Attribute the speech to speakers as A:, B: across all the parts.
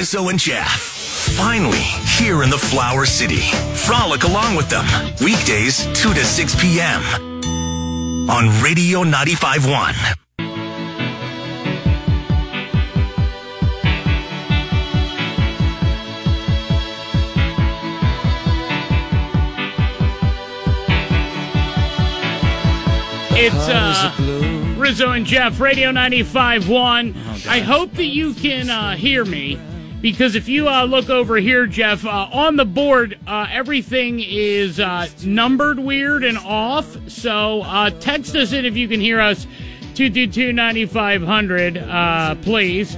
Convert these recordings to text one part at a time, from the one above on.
A: Rizzo and Jeff. Finally, here in the Flower City. Frolic along with them. Weekdays, 2 to 6 p.m. on Radio 95.1.
B: It's uh, Rizzo and Jeff, Radio 95.1. I hope that you can uh, hear me because if you uh, look over here, Jeff, uh, on the board, uh, everything is uh, numbered weird and off. So uh, text us in if you can hear us, 222 9500, uh, please.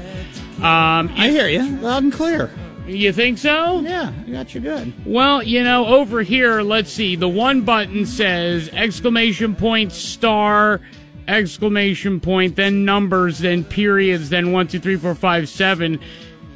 B: Um,
C: I hear you loud and clear.
B: you think so?
C: Yeah, I got you good.
B: Well, you know, over here, let's see. The one button says exclamation point star exclamation point, then numbers, then periods, then one, two, three, four, five, seven,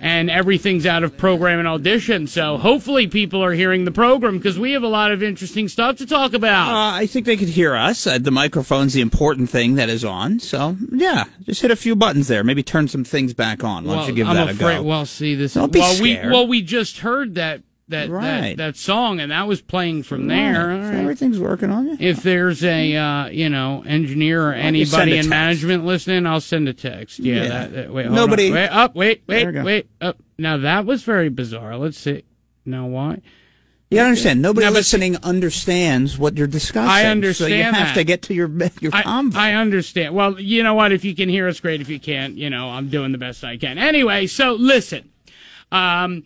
B: and everything's out of program and audition. So hopefully people are hearing the program because we have a lot of interesting stuff to talk about.
C: Uh, I think they could hear us. Uh, the microphone's the important thing that is on. So yeah, just hit a few buttons there. Maybe turn some things back on. Why don't you give
B: I'm
C: that
B: afraid,
C: a go?
B: Well, see this.
C: Don't be
B: well, we well we just heard that that that,
C: Right.
B: that song and that was playing from there.
C: Right. So everything's working on you.
B: If there's a uh, you know engineer or
C: don't you send
B: anybody in management listening, I'll send a text. Yeah.
C: Yeah.
B: That, that- wait. hold
C: Nobody-
B: On. Wait. Up. Wait. Wait. Wait. Up. Now that was very bizarre. Let's see. Now why?
C: You understand. Nobody
B: No, but-
C: listening understands what you're discussing.
B: I understand.
C: So you have
B: that.
C: to get to your your
B: I. I understand. Well, you know what? If you can hear us, great. If you can't, you know, I'm doing the best I can. Anyway, so listen. Um,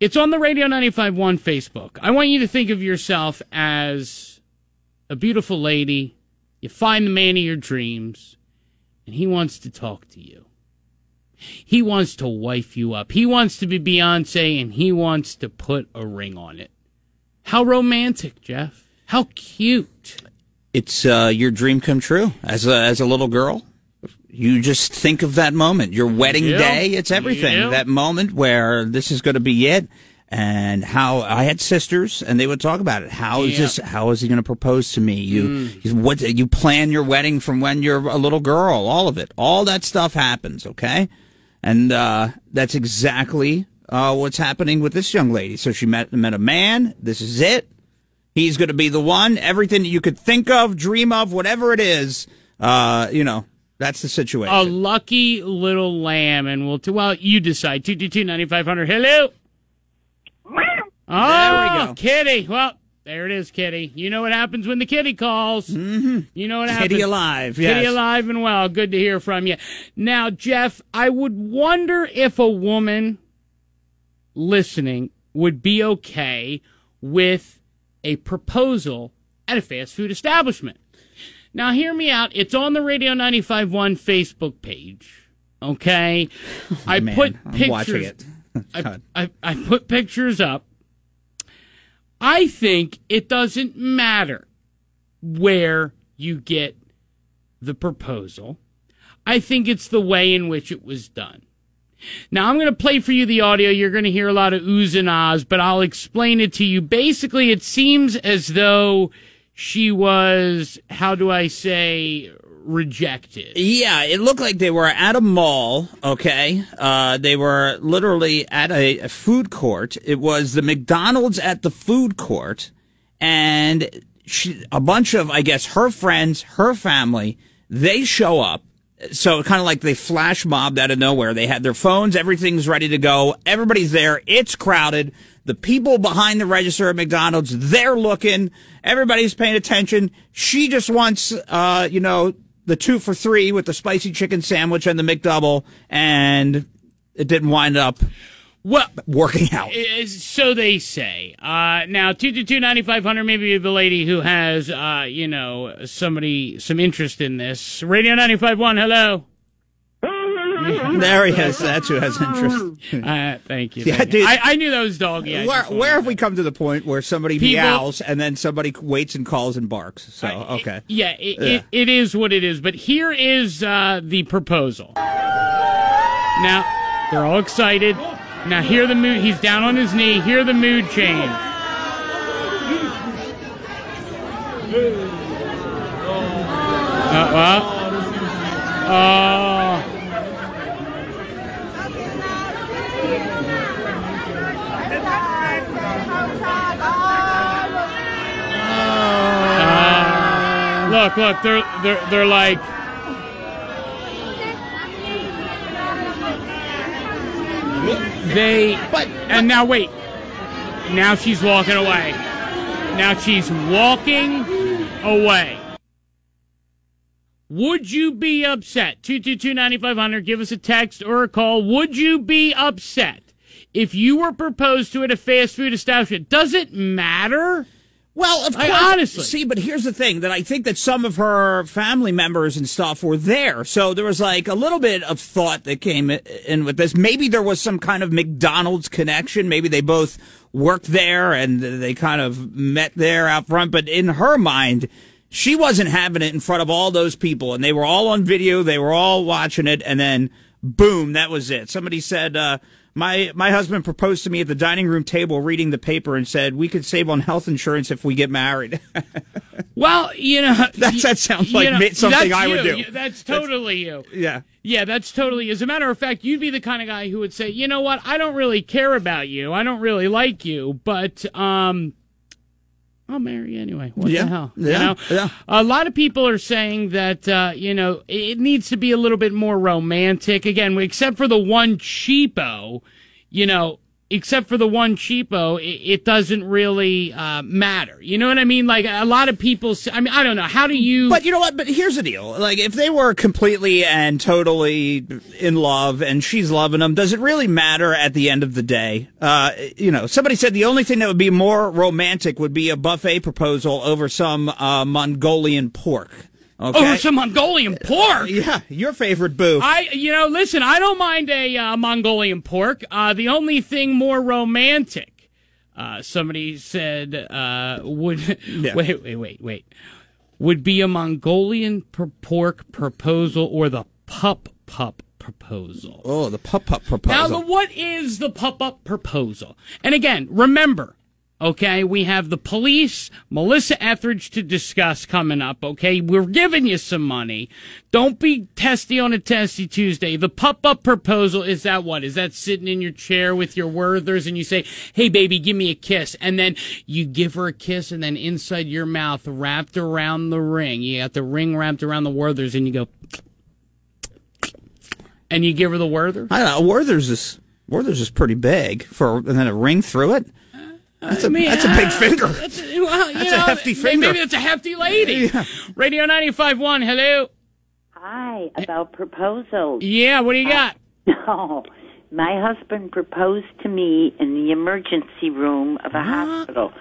B: it's on the Radio 95.1 Facebook. I want you to think of yourself as a beautiful lady. You find the man of your dreams, and he wants to talk to you. He wants to wife you up. He wants to be Beyonce, and he wants to put a ring on it. How romantic, Jeff. How cute.
C: it's uh, your dream come true as a as a little girl. You just think of that moment, your wedding day. It's everything. That moment where this is going to be it, and how I had sisters, and they would talk about it. How is this? How is he going to propose to me? You, you- what? You plan your wedding from when you're a little girl. All of it. All that stuff happens. Okay, and uh, that's exactly uh, what's happening with this young lady. So she met met a man. This is it. He's going to be the one. Everything that you could think of, dream of, whatever it is, uh, you know, that's the situation.
B: A lucky little lamb, and we'll. T- well, you decide. Two two two ninety five hundred. Hello. Oh,
C: There we go.
B: Kitty. Well, there it is, Kitty. You know what happens when the kitty calls. Mm-hmm. You know what happens.
C: Kitty alive.
B: Kitty alive and well. Good to hear from you. Now, Jeff, I would wonder if a woman listening would be okay with a proposal at a fast food establishment. Now, hear me out. It's on the Radio 95.1 Facebook page. Okay? I
C: Oh, Man,
B: put
C: I'm
B: pictures.
C: watching it.
B: I, I, I put pictures up. I think it doesn't matter where you get the proposal. I think it's the way in which it was done. Now, I'm going to play for you the audio. You're going to hear a lot of oohs and ahs, but I'll explain it to you. Basically, it seems as though she was, how do I say, rejected.
C: Yeah, it looked like they were at a mall. Okay, uh, they were literally at a, a food court. It was the McDonald's at the food court, and she, a bunch of, I guess, her friends, her family, they show up. So kind of like they flash mobbed out of nowhere. They had their phones, everything's ready to go. Everybody's there. It's crowded. The people behind the register at McDonald's, they're looking. Everybody's paying attention. She just wants, uh, you know, the two for three with the spicy chicken sandwich and the McDouble, and it didn't wind up
B: Well,
C: working out.
B: So they say. Uh, now, two two two ninety five hundred. Maybe the lady who has, uh, you know, somebody some interest in this. Radio ninety five one. Hello.
C: There he is. That's who has interest.
B: Uh, thank you.
C: Yeah,
B: you.
C: dude.
B: I, I knew that was doggy. I
C: Where, where have we come to the point where somebody
B: People-
C: meows and then somebody waits and calls and barks? So okay.
B: Yeah, it, It, it is what it is. But here is uh, the proposal. Now they're all excited. Now hear the mood. He's down on his knee. Hear the mood change. Uh, well. Oh. Look, look. They're they're they're like. They
C: But-
B: and now wait. Now she's walking away. Now she's walking away. Would you be upset? 222-9500, give us a text or a call. Would you be upset if you were proposed to at a fast food establishment? Does it matter?
C: Well, of
B: I
C: course.
B: honestly-
C: see, but here's the thing: that I think that some of her family members and stuff were there, so there was like a little bit of thought that came in with this. Maybe there was some kind of McDonald's connection. Maybe they both worked there and they kind of met there out front. But in her mind, she wasn't having it in front of all those people, and they were all on video. They were all watching it, and then boom, that was it. Somebody said. uh my my husband proposed to me at the dining room table reading the paper and said we could save on health insurance if we get married.
B: Well, you know,
C: That's- that sounds like
B: you
C: me- something I would
B: you.
C: do.
B: That's totally you.
C: yeah.
B: Yeah, that's totally. As a matter of fact, you'd be the kind of guy who would say, "You know what? I don't really care about you. I don't really like you, but um, I'll marry you anyway. What
C: Yeah,
B: the hell?
C: yeah,
B: you know?
C: yeah.
B: A lot of people are saying that uh, you know it needs to be a little bit more romantic. Again, except for the one cheapo, you know. Except for the one cheapo, it, it doesn't really uh, matter. You know what I mean? Like a lot of people. Say, I mean, I don't know. How do you?
C: But you know what? But here's the deal. Like, if they were completely and totally in love and she's loving him, does it really matter at the end of the day? Uh, you know, somebody said the only thing that would be more romantic would be a buffet proposal over some uh, Mongolian pork. Okay.
B: over some Mongolian pork.
C: yeah, your favorite boo.
B: I, you know, listen, I don't mind a uh, Mongolian pork. Uh, the only thing more romantic, uh, somebody said, uh, would
C: Yeah.
B: wait, wait, wait, wait, would be a Mongolian per- pork proposal or the pup pup proposal.
C: oh, the pup pup proposal.
B: Now, the, what is the pup up proposal? And again, remember, okay, we have the police, Melissa Etheridge to discuss coming up, okay? We're giving you some money. Don't be testy on a testy Tuesday. The pop up proposal is that what? Is that sitting in your chair with your Werthers and you say, hey, baby, give me a kiss. And then you give her a kiss and then inside your mouth, wrapped around the ring, you got the ring wrapped around the Werthers and you go, and you give her the Werther?
C: I don't know. Werther's is Werther's is pretty big for, and then a ring through it. That's a
B: I mean,
C: that's a big
B: uh,
C: finger.
B: That's a, well, you
C: That's
B: know,
C: a hefty
B: may-
C: finger.
B: Maybe it's a hefty lady. Radio 95.1, hello.
D: Hi, about proposals.
B: Yeah, what do you got?
D: No, my husband proposed to me in the emergency room of a hospital.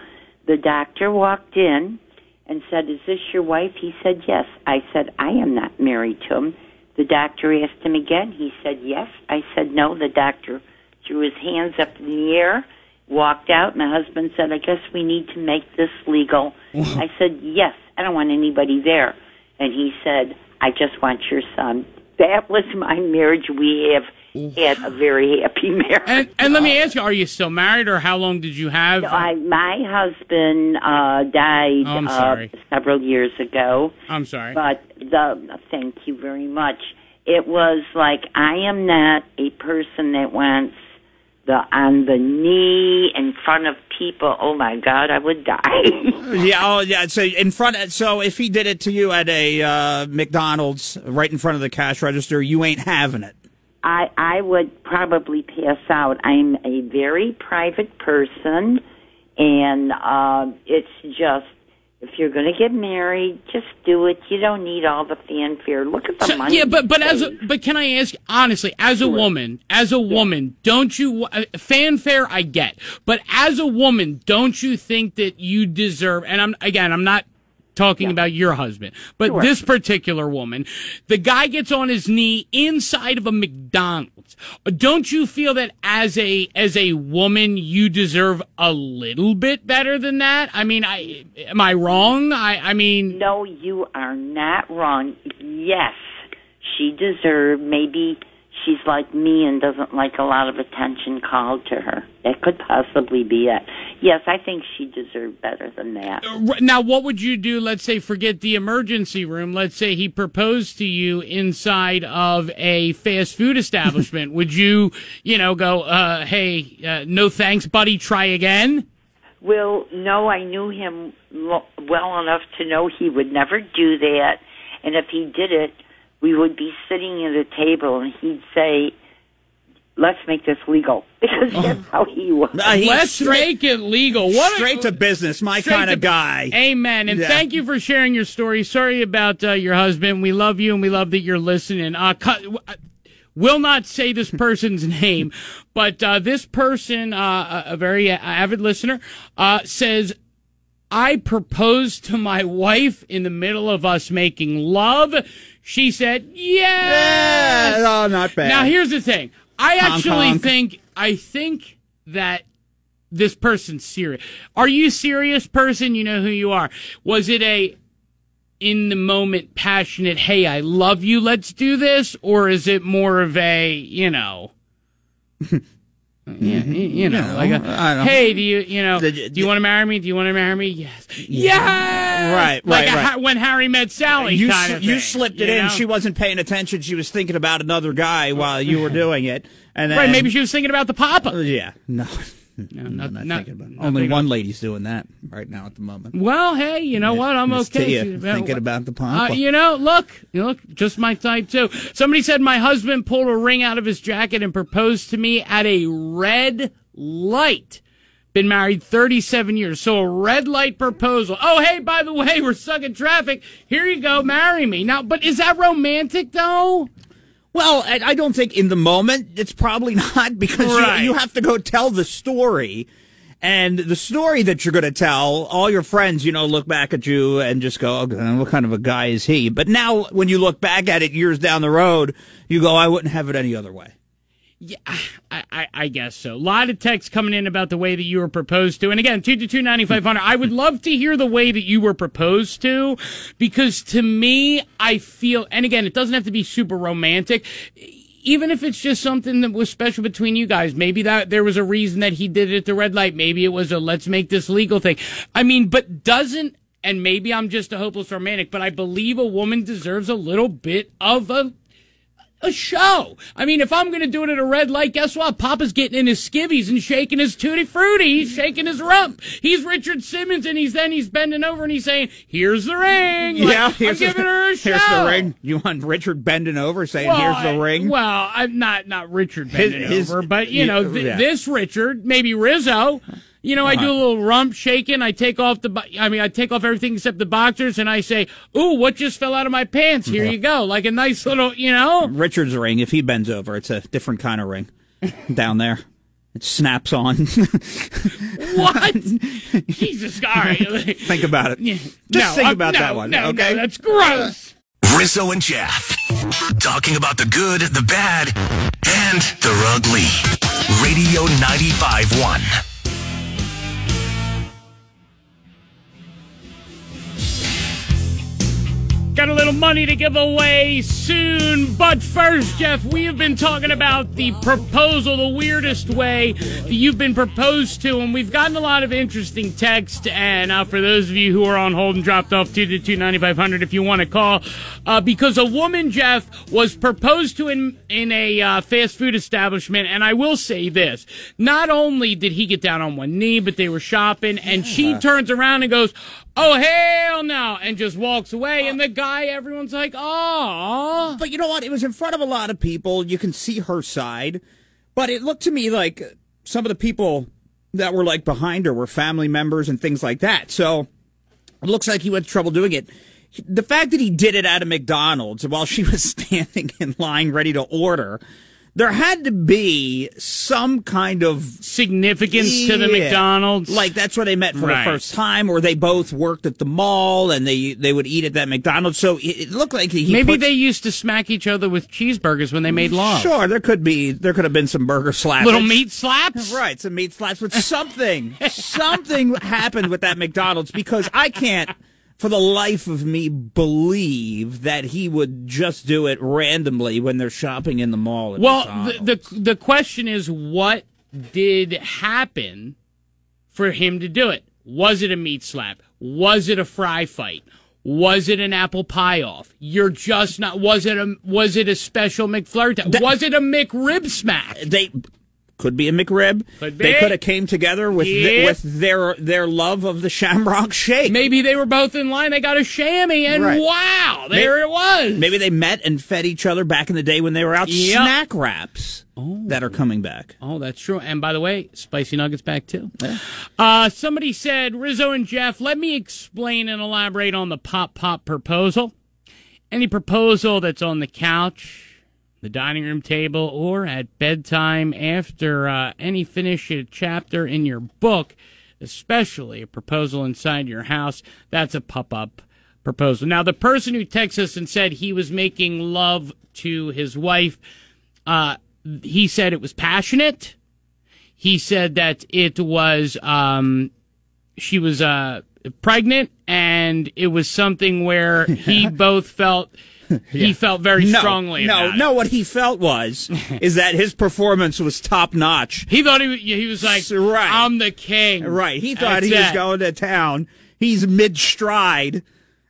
D: The doctor walked in and said, Is this your wife? He said, Yes. I said, I am not married to him. The doctor asked him again. He said, Yes. I said, No. The doctor threw his hands up in the air, walked out. My husband said, I guess we need to make this legal. I said, Yes. I don't want anybody there. And he said, I just want your son. That was my marriage. We have had a very happy marriage.
B: And, and let me ask you, are you still married or how long did you have?
D: I, my husband uh, died
B: Oh, I'm
D: uh, several years ago,
B: I'm sorry.
D: but the thank you very much. It was like I am not a person that wants the on the knee in front of people. Oh my God, I would die.
C: Yeah, oh yeah. So in front. of, So if he did it to you at a uh, McDonald's, right in front of the cash register, you ain't having it.
D: I I would probably pass out. I'm a very private person, and uh, it's just if you're going to get married, just do it. You don't need all the fanfare. Look at the
B: So-
D: money.
B: yeah, but but as a, but can I ask honestly, as a woman, as a woman, don't you uh, fanfare? I get, but as a woman, don't you think that you deserve? And I'm again, I'm not talking about your husband, but
D: Sure.
B: this particular woman, the guy gets on his knee inside of a McDonald's. Don't you feel that as a as a woman, you deserve a little bit better than that? I mean, I am I wrong? I I mean.
D: no, you are not wrong. Yes, she deserved. Maybe she's like me and doesn't like a lot of attention called to her. That could possibly be it. Yes, I think she deserved better than that.
B: Now, what would you do? Let's say, forget the emergency room. Let's say he proposed to you inside of a fast food establishment. would you, you know, go, uh, hey, uh, no thanks, buddy, try again?
D: Well, no, I knew him well enough to know he would never do that. And if he did it, we would be sitting at a table and he'd say, let's make this legal. Because that's how he was.
C: Uh,
B: Let's make it legal. What a-
C: straight to business, my kind of guy.
B: Amen. And
C: Yeah.
B: thank you for sharing your story. Sorry about uh, your husband. We love you and we love that you're listening. Uh, cut, will not say this person's name, but uh, this person, uh, a a very avid listener, uh, says, I proposed to my wife in the middle of us making love. She said, yes.
C: Yeah, oh, not bad.
B: Now here's the thing. I
C: Honk,
B: actually
C: honk.
B: think I think that this person's serious. Are you serious person? You know who you are. Was it a in the moment passionate, hey, I love you, let's do this? Or is it more of a, you know, yeah, mm-hmm. you know, like a, uh,
C: I don't-
B: hey, do you, you know, do you want to marry me? Do you want to marry me? Yes. Yes!
C: Right,
B: Like
C: right,
B: a
C: right.
B: When Harry met Sally
C: you
B: kind
C: s-
B: of
C: you slipped it
B: you
C: in.
B: know?
C: She wasn't paying attention. She was thinking about another guy while you were doing it. And then,
B: Right, maybe she was thinking about the papa.
C: Yeah, no,
B: No, not-
C: not,
B: not-
C: thinking about. it. Only one lady's doing that right now at the moment.
B: Well, hey, you know what? I'm
C: Miss
B: okay.
C: Tia, thinking about the
B: Uh, you know, look, look, just my type too. Somebody said my husband pulled a ring out of his jacket and proposed to me at a red light. Been married 37 years, so a red light proposal. Oh, hey, by the way, we're stuck in traffic. Here you go, marry me. Now, but is that romantic though?
C: Well, I, don't think in the moment it's probably not because
B: Right.
C: you, you have to go tell the story. And the story that you're going to tell, all your friends, you know, look back at you and just go, oh, okay, what kind of a guy is he? But now when you look back at it years down the road, you go, I wouldn't have it any other way.
B: Yeah, I, I, I guess so. A lot of texts coming in about the way that you were proposed to. And again, 222 9500. I would love to hear the way that you were proposed to because to me, I feel, and again, it doesn't have to be super romantic. Even if it's just something that was special between you guys, maybe that there was a reason that he did it at the red light. Maybe it was a let's make this legal thing. I mean, but doesn't, and maybe I'm just a hopeless romantic, but I believe a woman deserves a little bit of a a show. I mean, if I'm going to do it at a red light, guess what? Papa's getting in his skivvies and shaking his tutti frutti. He's shaking his rump. He's Richard Simmons, and he's then he's bending over and he's saying, "Here's the ring." Like, I'm
C: here's the-
B: giving her a show.
C: Here's the ring. You want Richard bending over saying,
B: Well,
C: here's the
B: I-
C: ring?
B: Well, I'm not not Richard
C: His-
B: bending
C: his-
B: over, but you know th-
C: yeah.
B: this Richard, maybe Rizzo. You know, I do a little rump shaking. I take off the, I mean, I take off everything except the boxers, and I say, "Ooh, what just fell out of my pants? Here you go." Like a nice little, you know.
C: Richard's ring, if he bends over, it's a different kind of ring down there. It snaps on.
B: What? Jesus, all right.
C: think about it.
B: Yeah.
C: Just
B: No,
C: think
B: uh,
C: about
B: no,
C: that one.
B: No,
C: okay.
B: no, that's gross.
A: Rizzo and Jeff. Talking about the good, the bad, and the ugly. Radio 95.1.
B: Got a little money to give away soon, but first, Jeff, we have been talking about the proposal, the weirdest way that you've been proposed to, and we've gotten a lot of interesting text. And uh, for those of you who are on hold and dropped off to the two ninety five hundred, if you want to call, uh, because a woman, Jeff, was proposed to in in a uh, fast food establishment, and I will say this: not only did he get down on one knee, but they were shopping, and she turns around and goes. Oh hell no! And just walks away, and the guy, everyone's like, "Oh,
C: But you know what? It was in front of a lot of people. You can see her side. But it looked to me like some of the people that were like behind her were family members and things like that. So it looks like he went to trouble doing it. The fact that he did it at a McDonald's while she was standing in line ready to order, there had to be some kind of
B: significance to the McDonald's."
C: Like that's where they met for
B: Right.
C: the first time, or they both worked at the mall and they they would eat at that McDonald's. So it, it looked like he
B: maybe
C: put-
B: they used to smack each other with cheeseburgers when they made love.
C: Sure, there could be there could have been some burger slaps.
B: Little meat slaps.
C: Right, some meat slaps, but something something happened with that McDonald's because I can't for the life of me believe that he would just do it randomly when they're shopping in the mall. at
B: Well, the, the the question is, what did happen for him to do it? Was it a meat slap? Was it a fry fight? Was it an apple pie off? You're just not. Was it a was it a special McFlurry? was it a McRib smack?
C: they Could be a McRib.
B: Could
C: They could have came together with th-
B: Yep.
C: with their their love of the Shamrock Shake.
B: Maybe they were both in line. They got a chamois, and
C: Right.
B: wow, there it was.
C: Maybe they met and fed each other back in the day when they were out.
B: Yep.
C: Snack wraps that are coming back.
B: Oh, that's true. And by the way, spicy nuggets back too. Uh, somebody said, Rizzo and Jeff, let me explain and elaborate on the pop pop proposal. Any proposal that's on the couch, the dining room table, or at bedtime after uh, any finish a chapter in your book, especially a proposal inside your house, that's a pop up proposal. Now, the person who texted us and said he was making love to his wife, uh, he said it was passionate. He said that it was um, she was uh, pregnant, and it was something where he both felt he felt very
C: No,
B: strongly.
C: no,
B: about
C: no.
B: it.
C: What he felt was is that his performance was top notch.
B: He thought he was, he was like,
C: Right.
B: "I'm the king."
C: Right. He thought
B: That's
C: he was going to town. He's mid stride,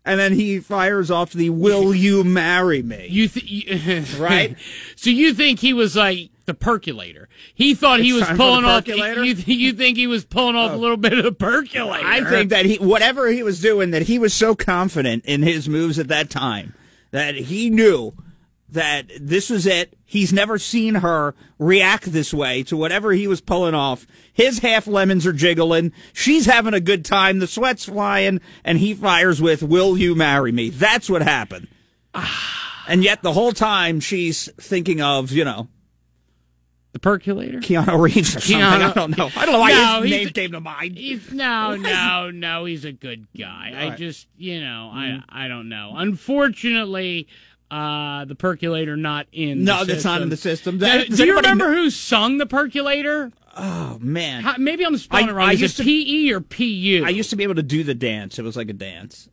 C: and then he fires off the "Will you marry me?"
B: You th-
C: Right?
B: so you think he was like the percolator? He thought he was
C: time for the
B: pulling off.
C: Oh.
B: You, th- you think he was pulling off a oh. little bit of the percolator?
C: I think that he, whatever he was doing, that he was so confident in his moves at that time that he knew that this was it. He's never seen her react this way to whatever he was pulling off. His half lemons are jiggling. She's having a good time. The sweat's flying, and he fires with, "Will you marry me?" That's what happened. and yet, the whole time, she's thinking of you know
B: the percolator.
C: Keanu Reeves or something. I don't know. I don't know why
B: No,
C: his name came to mind.
B: He's no, no, no. He's a good guy. I just, you know,
C: Mm-hmm.
B: I, I don't know. Unfortunately, uh, the percolator not in.
C: No,
B: the
C: that's not in the system.
B: Now, do you remember
C: kn-
B: who sung the percolator?
C: Oh man.
B: How, maybe I'm spelling
C: I-
B: it wrong.
C: I
B: Is
C: used
B: it
C: to-
B: P E or P U?
C: I used to be able to do the dance. It was like a dance.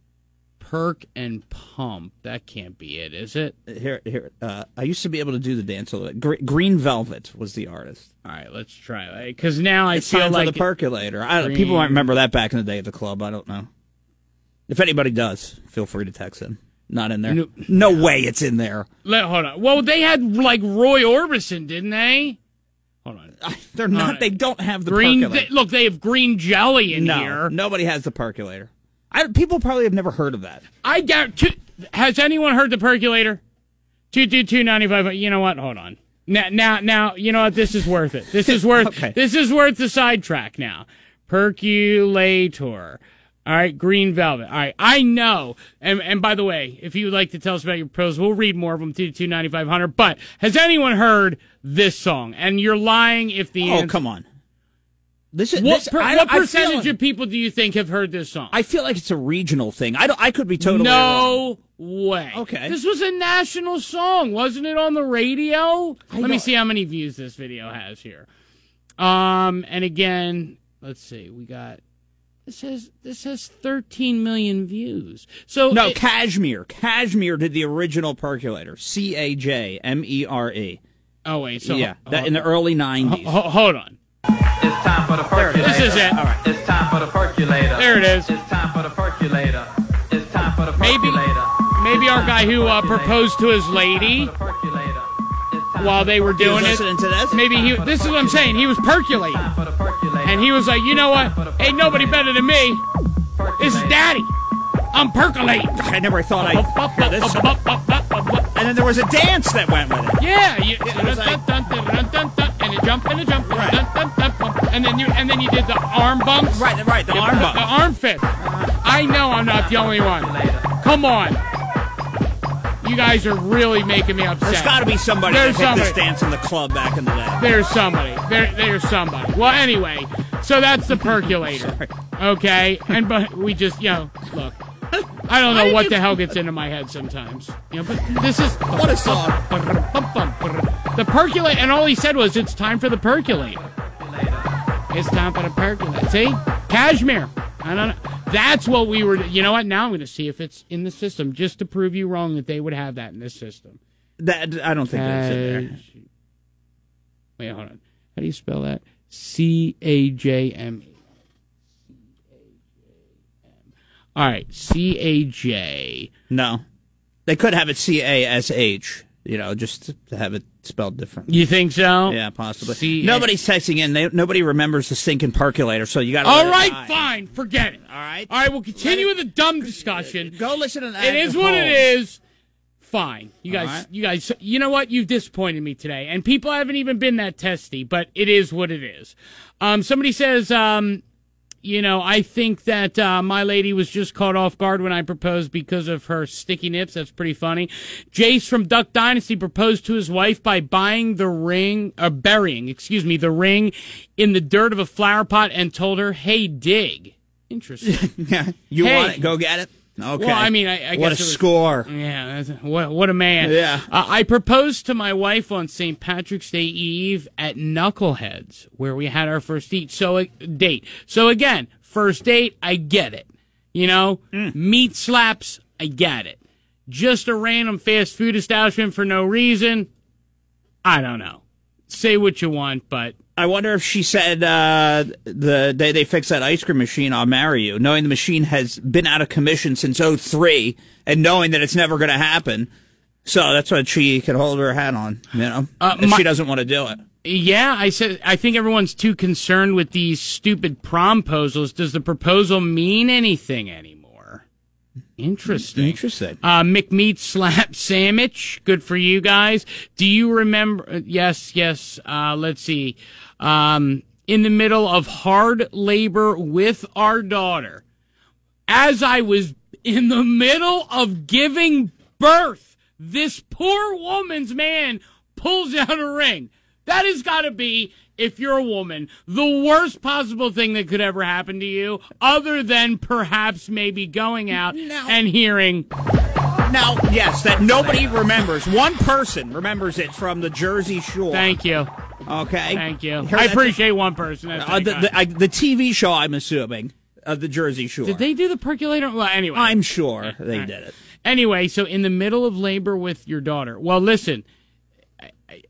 B: Perk and pump. That can't be it, is it?
C: Here, here. Uh, I used to be able to do the dance a little bit. Gre- Green Velvet was the artist.
B: All right, let's try. Because now I
C: It's
B: feel like
C: the percolator. I
B: Green-
C: people might remember that back in the day at the club. I don't know. If anybody does, feel free to text in. Not in there.
B: No-
C: No, way it's in there.
B: Let, hold on. Well, they had like Roy Orbison, didn't they? Hold on.
C: They're not.
B: right.
C: They don't have the
B: Green.
C: percolator.
B: They, look, they have green jelly in
C: no,
B: here.
C: nobody has the percolator. I, people probably have never heard of that.
B: I doubt. Two, has anyone heard the percolator? Two two two ninety five. You know what? Hold on. Now, now, now. You know what? This is worth it. This is worth.
C: Okay.
B: This is worth the sidetrack. Now, percolator. All right, green velvet. All right, I know. And and by the way, if you would like to tell us about your pros, we'll read more of them. Two two ninety five hundred. But has anyone heard this song? And you're lying if the
C: Oh,
B: answer-
C: come on. This is
B: What,
C: this,
B: per,
C: I,
B: what
C: I
B: percentage
C: like-
B: of people do you think have heard this song?
C: I feel like it's a regional thing. I don't. I could be totally wrong.
B: no way.
C: Okay.
B: This was a national song, wasn't it on the radio? Let me see how many views this video has here. Um, and again, let's see. We got this has this has 13 million views. So
C: No,
B: it-
C: Cajmere. Cajmere did the original percolator. C A J M E R E.
B: oh wait, so
C: Yeah, that in the early '90s.
B: ho- hold on.
E: It's time for the percolator.
B: This is it.
C: All right.
E: It's time for the percolator.
B: There it is.
E: It's time for the percolator. It's time for the
B: Maybe-
E: percolator.
B: maybe our guy who uh, proposed to his lady
E: For the percolator. It's time
B: while they were doing it.
C: to this?
B: Maybe he. This is what I'm saying. He was percolating.
E: for the percolator.
B: And he was like, you know what? Ain't nobody better than me. It's Daddy. I'm percolating.
C: I never thought I'd hear this. And then there was a dance that went with it.
B: Yeah, you,
C: it was like-
B: and you jump and you jump, bump, and then you and then you did the arm bumps.
C: Right, right, the arm
B: The arm fit. I know I'm not the only one. Come on. You guys are really making me upset.
C: There's got to be somebody
B: There's
C: that did this
B: somebody.
C: dance in the club back in the day.
B: There's somebody. There, there's somebody. Well, anyway, so that's the percolator. Okay, and but we just, you know, look. I don't know what
C: you-
B: the hell gets into my head sometimes. You know, but this is
C: What a song.
B: the percolate, and all he said was, "It's time for the percolator." It's time for the percolator. See, Cajmere. I don't know. That's what we were. You know what? Now I'm going to see if it's in the system, just to prove you wrong that they would have that in this system.
C: That I don't think that's in there.
B: Wait, hold on. How do you spell that? C A J M E. All right, C A J.
C: No, they could have it C A S H. You know, just to have it spelled different.
B: You think so?
C: Yeah, possibly.
B: See,
C: Nobody's texting in. They, nobody remembers the sinking percolator, so you got to.
B: All right, fine. Forget it.
C: All right.
B: All right, we'll continue
C: Let
B: with the dumb discussion.
C: Go listen to that.
B: It is what it is. Fine. You guys,
C: right.
B: you guys, you know what? You've disappointed me today. And people haven't even been that testy, but it is what it is. Um, somebody says, um, you know, I think that uh, my lady was just caught off guard when I proposed because of her sticky nips. That's pretty funny. Jace from Duck Dynasty proposed to his wife by buying the ring, or burying, excuse me, the ring in the dirt of a flower pot and told her, hey, dig. Interesting.
C: Yeah. You
B: Hey.
C: want it? Go get it. Okay.
B: Well, I mean, I, I
C: what a
B: guess it was-
C: score.
B: Yeah, what what a man.
C: Yeah.
B: Uh, I proposed to my wife on St. Patrick's Day Eve at Knuckleheads, where we had our first date. So uh, date. So again, first date, I get it. You know,
C: Mm.
B: meat slaps, I get it. Just a random fast food establishment for no reason, I don't know. Say what you want, but
C: I wonder if she said uh, the day they fix that ice cream machine, I'll marry you, knowing the machine has been out of commission since '03, and knowing that it's never going to happen. So that's what she could hold her hat on, you know,
B: Uh,
C: if
B: my-
C: she doesn't want to do it.
B: Yeah, I said I think everyone's too concerned with these stupid promposals. Does the proposal mean anything anymore? Interesting.
C: Interesting.
B: Uh, McMeat slap sandwich. Good for you guys. Do you remember? uh, Yes, yes. Uh, let's see. Um, in the middle of hard labor with our daughter, as I was in the middle of giving birth, this poor woman's man pulls out a ring. That has got to be, if you're a woman, the worst possible thing that could ever happen to you, other than perhaps maybe going out and hearing,
C: Now, yes, that nobody remembers. One person remembers it from the Jersey Shore.
B: thank you,
C: Okay.
B: thank you.
C: Heard
B: I appreciate one person.
C: Uh, the, the. I, the TV show, I'm assuming, of the Jersey Shore.
B: Did they do the percolator? Well, anyway.
C: I'm sure they
B: right.
C: did it.
B: Anyway, so in the middle of labor with your daughter. Well, listen,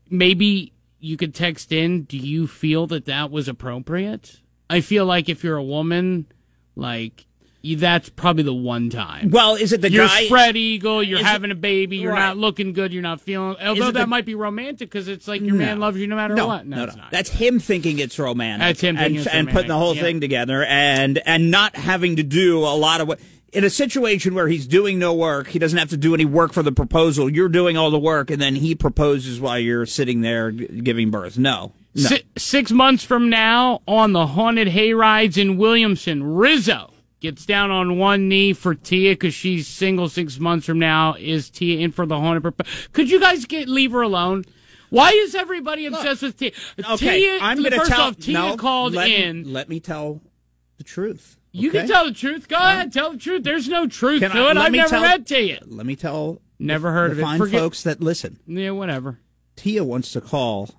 B: maybe you could text in. Do you feel that that was appropriate? I feel like if you're a woman, like that's probably the one time.
C: Well, is it the guy?
B: you're
C: guy?
B: spread eagle. You're
C: Is it-
B: having a baby. You're
C: Right.
B: not looking good. You're not feeling. Although that
C: the-
B: might be romantic because it's like your man loves you no matter
C: no,
B: what.
C: no, no.
B: not.
C: That's him thinking it's romantic.
B: That's him thinking
C: and, and putting the whole
B: romantic, yeah.
C: thing together, and and not having to do a lot of what. In a situation where he's doing no work, he doesn't have to do any work for the proposal. You're doing all the work, and then he proposes while you're sitting there giving birth. No, no.
B: Si- six months from now, on the haunted hayrides in Williamson, Rizzo gets down on one knee for Tia because she's single. Six months from now, is Tia in for the haunted? Propo- Could you guys get leave her alone? Why is everybody obsessed with Tia?
C: Okay,
B: Tia,
C: I'm going to tell.
B: off, Tia
C: no,
B: called
C: let me-
B: in.
C: let me tell the truth.
B: you can tell the truth. Go ahead, tell the truth. There's no truth
C: Can
B: to
C: I-
B: it.
C: let
B: I've
C: me
B: never
C: tell-
B: met Tia.
C: Let me tell.
B: Never heard
C: the
B: of it.
C: fine
B: Forget-
C: folks that listen.
B: Yeah, whatever.
C: Tia wants to call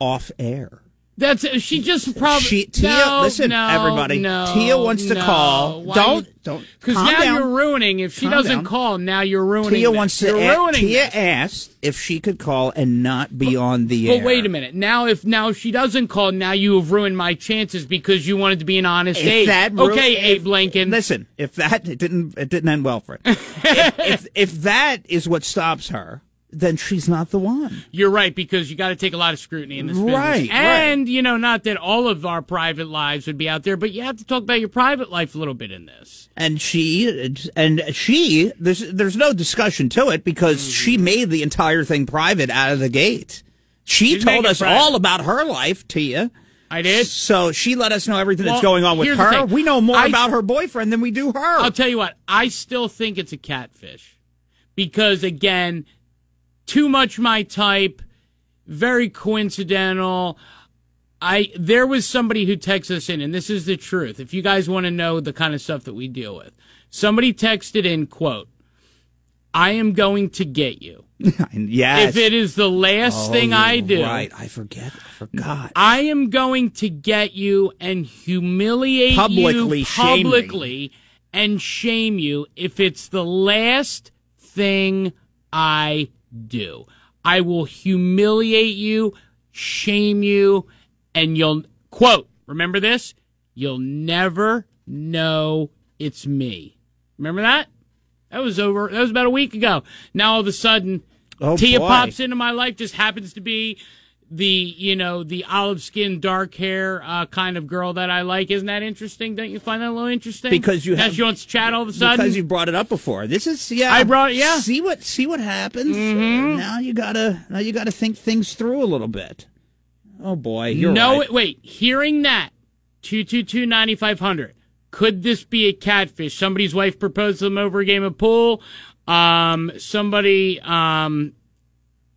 C: off air.
B: That's she just probably.
C: She, Tia,
B: no,
C: listen,
B: no,
C: everybody.
B: No,
C: Tia wants to call.
B: Why
C: Don't, don't.
B: Because now
C: down.
B: you're ruining. If she
C: Calm
B: doesn't
C: down.
B: call, now you're ruining.
C: Tia
B: this.
C: wants to.
B: You're
C: a-
B: ruining.
C: Tia
B: this.
C: asked if she could call and not be on the air.
B: But wait a minute. Now, if now she doesn't call, now you have ruined my chances because you wanted to be an honest
C: If
B: Abe.
C: that ru-
B: okay,
C: if-
B: Abe Lincoln.
C: Listen, if that it didn't it didn't end well for it. if, if if that is what stops her, then she's not the one.
B: You're right because you got to take a lot of scrutiny in this business.
C: Right,
B: And you know, not that all of our private lives would be out there, but you have to talk about your private life a little bit in this.
C: And she and she there's there's no discussion to it because
B: Mm-hmm.
C: she made the entire thing private out of the gate. She
B: She's
C: told us
B: private.
C: all about her life, Tia.
B: I did.
C: So she let us know everything
B: Well,
C: that's going on with her. We know more
B: I-
C: about her boyfriend than we do her.
B: I'll tell you what, I still think it's a catfish. Because again, too much my type, very coincidental. I there was somebody who texted us in, and this is the truth. If you guys want to know the kind of stuff that we deal with, somebody texted in, quote, I am going to get you.
C: yes.
B: If it is the last
C: Oh,
B: thing I do,
C: Right. I forget. I forgot.
B: I am going to get you and humiliate
C: Publicly
B: you
C: shame
B: publicly and shame you if it's the last thing I do. I will humiliate you, shame you, and you'll quote, remember this? You'll never know it's me. Remember that? That was over that was about a week ago. Now all of a sudden
C: Oh,
B: Tia
C: boy.
B: pops into my life, just happens to be the you know the olive skin, dark hair uh, kind of girl that I like. Isn't that interesting? Don't you find that a little interesting?
C: Because you have-
B: she wants to chat all of a sudden.
C: Because you brought it up before. This is yeah.
B: I brought- yeah. Mm-hmm.
C: See what see what happens. Now you gotta now you gotta think things through a little bit. Oh boy, you're
B: no,
C: right.
B: wait. Hearing that, two two two ninety five hundred. Could this be a catfish? Somebody's wife proposed to them over a game of pool. Um, somebody. Um,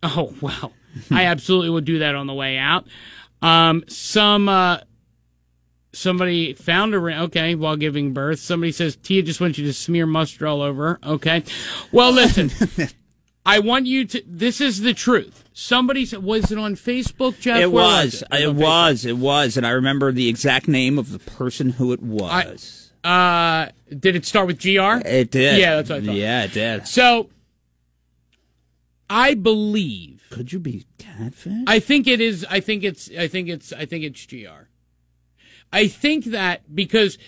B: oh well, I absolutely would do that on the way out. Um, some. Uh, Somebody found a ring. Okay, while giving birth. Somebody says Tia just wants you to smear mustard all over. Okay. Well, listen. I want you to. This is the truth. Somebody said, was it on Facebook, Jeff?
C: It
B: Where
C: was.
B: it?
C: It
B: on
C: was. It was. And I remember the exact name of the person who it was.
B: Uh, did it start with GR?
C: it did.
B: Yeah, that's what I thought.
C: Yeah, it did.
B: So, I believe.
C: Could you be catfish?
B: I think it is. I think it's. I think it's. I think it's GR. I think that because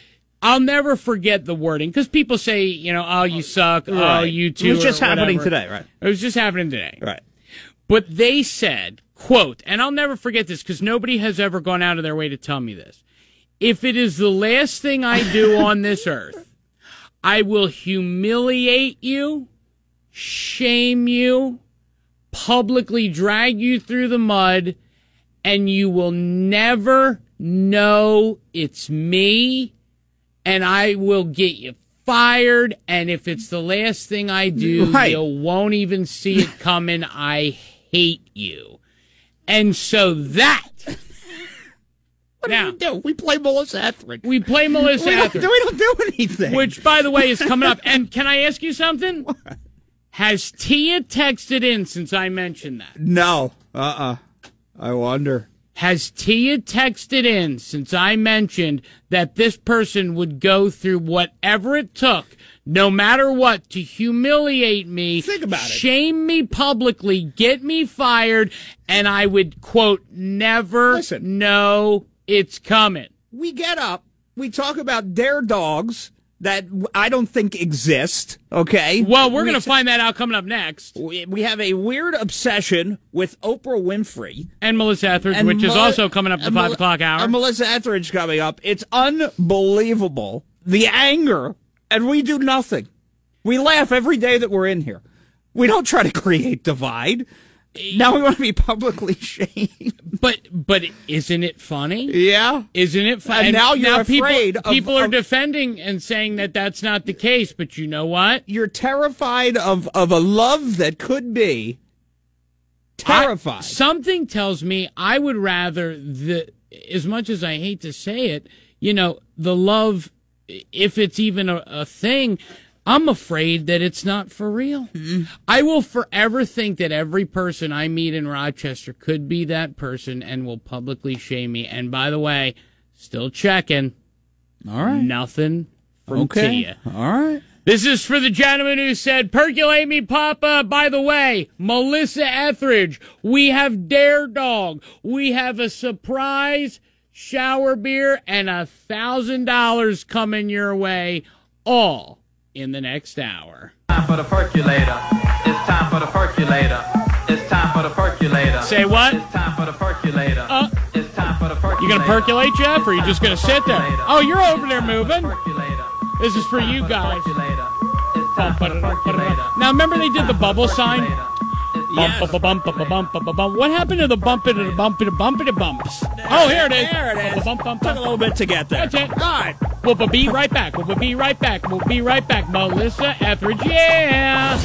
B: I'll never forget the wording because people say, you know, oh, you suck. Oh, you two.
C: It was just happening
B: whatever.
C: today, right?
B: It was just happening today.
C: Right.
B: But they said, quote, and I'll never forget this because nobody has ever gone out of their way to tell me this. If it is the last thing I do on this earth, I will humiliate you, shame you, publicly drag you through the mud, and you will never know it's me, and I will get you fired. And if it's the last thing I do,
C: Right.
B: you won't even see it coming. I hate you. And so that.
C: What
B: now,
C: do we do? We play Melissa Etheridge.
B: we play Melissa
C: we, don't,
B: Etheridge,
C: we don't do anything.
B: which, by the way, is coming up. And can I ask you something? Has Tia texted in since I mentioned that?
C: no. Uh-uh. I wonder.
B: Has Tia texted in since I mentioned that this person would go through whatever it took, no matter what, to humiliate me,
C: Think about it.
B: shame me publicly, get me fired, and I would, quote, never
C: Listen.
B: know it's coming.
C: we get up, we talk about dare dogs that I don't think exist. Okay.
B: Well, we're
C: We
B: going to find that out coming up next.
C: We we have a weird obsession with Oprah Winfrey.
B: And Melissa Etheridge,
C: And
B: which is also coming up at the 5
C: Mel-
B: o'clock hour.
C: And Melissa Etheridge coming up. It's unbelievable. The anger. And we do nothing. We laugh every day that we're in here. We don't try to create divide. Now we want to be publicly shamed.
B: but but isn't it funny?
C: Yeah.
B: Isn't it funny?
C: And now you're
B: people,
C: afraid of-
B: people are
C: of-
B: defending and saying that that's not the case. But you know what?
C: You're terrified of, of a love that could be. Terrified.
B: I- something tells me I would rather the as much as I hate to say it, you know, the love if it's even a, a thing, I'm afraid that it's not for real. Mm-hmm. I will forever think that every person I meet in Rochester could be that person and will publicly shame me. And by the way, still checking.
C: All right.
B: Nothing from
C: Okay.
B: Tia.
C: All right.
B: This is for the gentleman who said, Percolate me, Papa. By the way, Melissa Etheridge, we have Dare Dog. We have a surprise shower beer and a thousand dollars coming your way, all in the next hour.
E: Time for the percolator. It's time for the percolator. It's time for the percolator.
B: Say what?
E: It's time for the percolator.
B: Uh,
E: it's time for the percolator.
B: You gonna percolate, Jeff, or you just gonna sit there? Oh, you're over there moving. This is for you guys.
E: percolator. It's time for the percolator.
B: Now remember they did the bubble sign?
E: Percolator. It's
B: Bump,
E: time
B: bump,
E: for the
B: bump, bump,
E: percolator.
B: bump, bump, bump. What happened to the bump it, the bump it, bump it, bumps? Oh, here it is.
C: There it is.
B: Bump, bump,
C: Took a
B: bump.
C: little bit to get there.
B: That's it.
C: All right.
B: We'll be right back. We'll be right back. We'll be right back. Melissa Etheridge, yeah.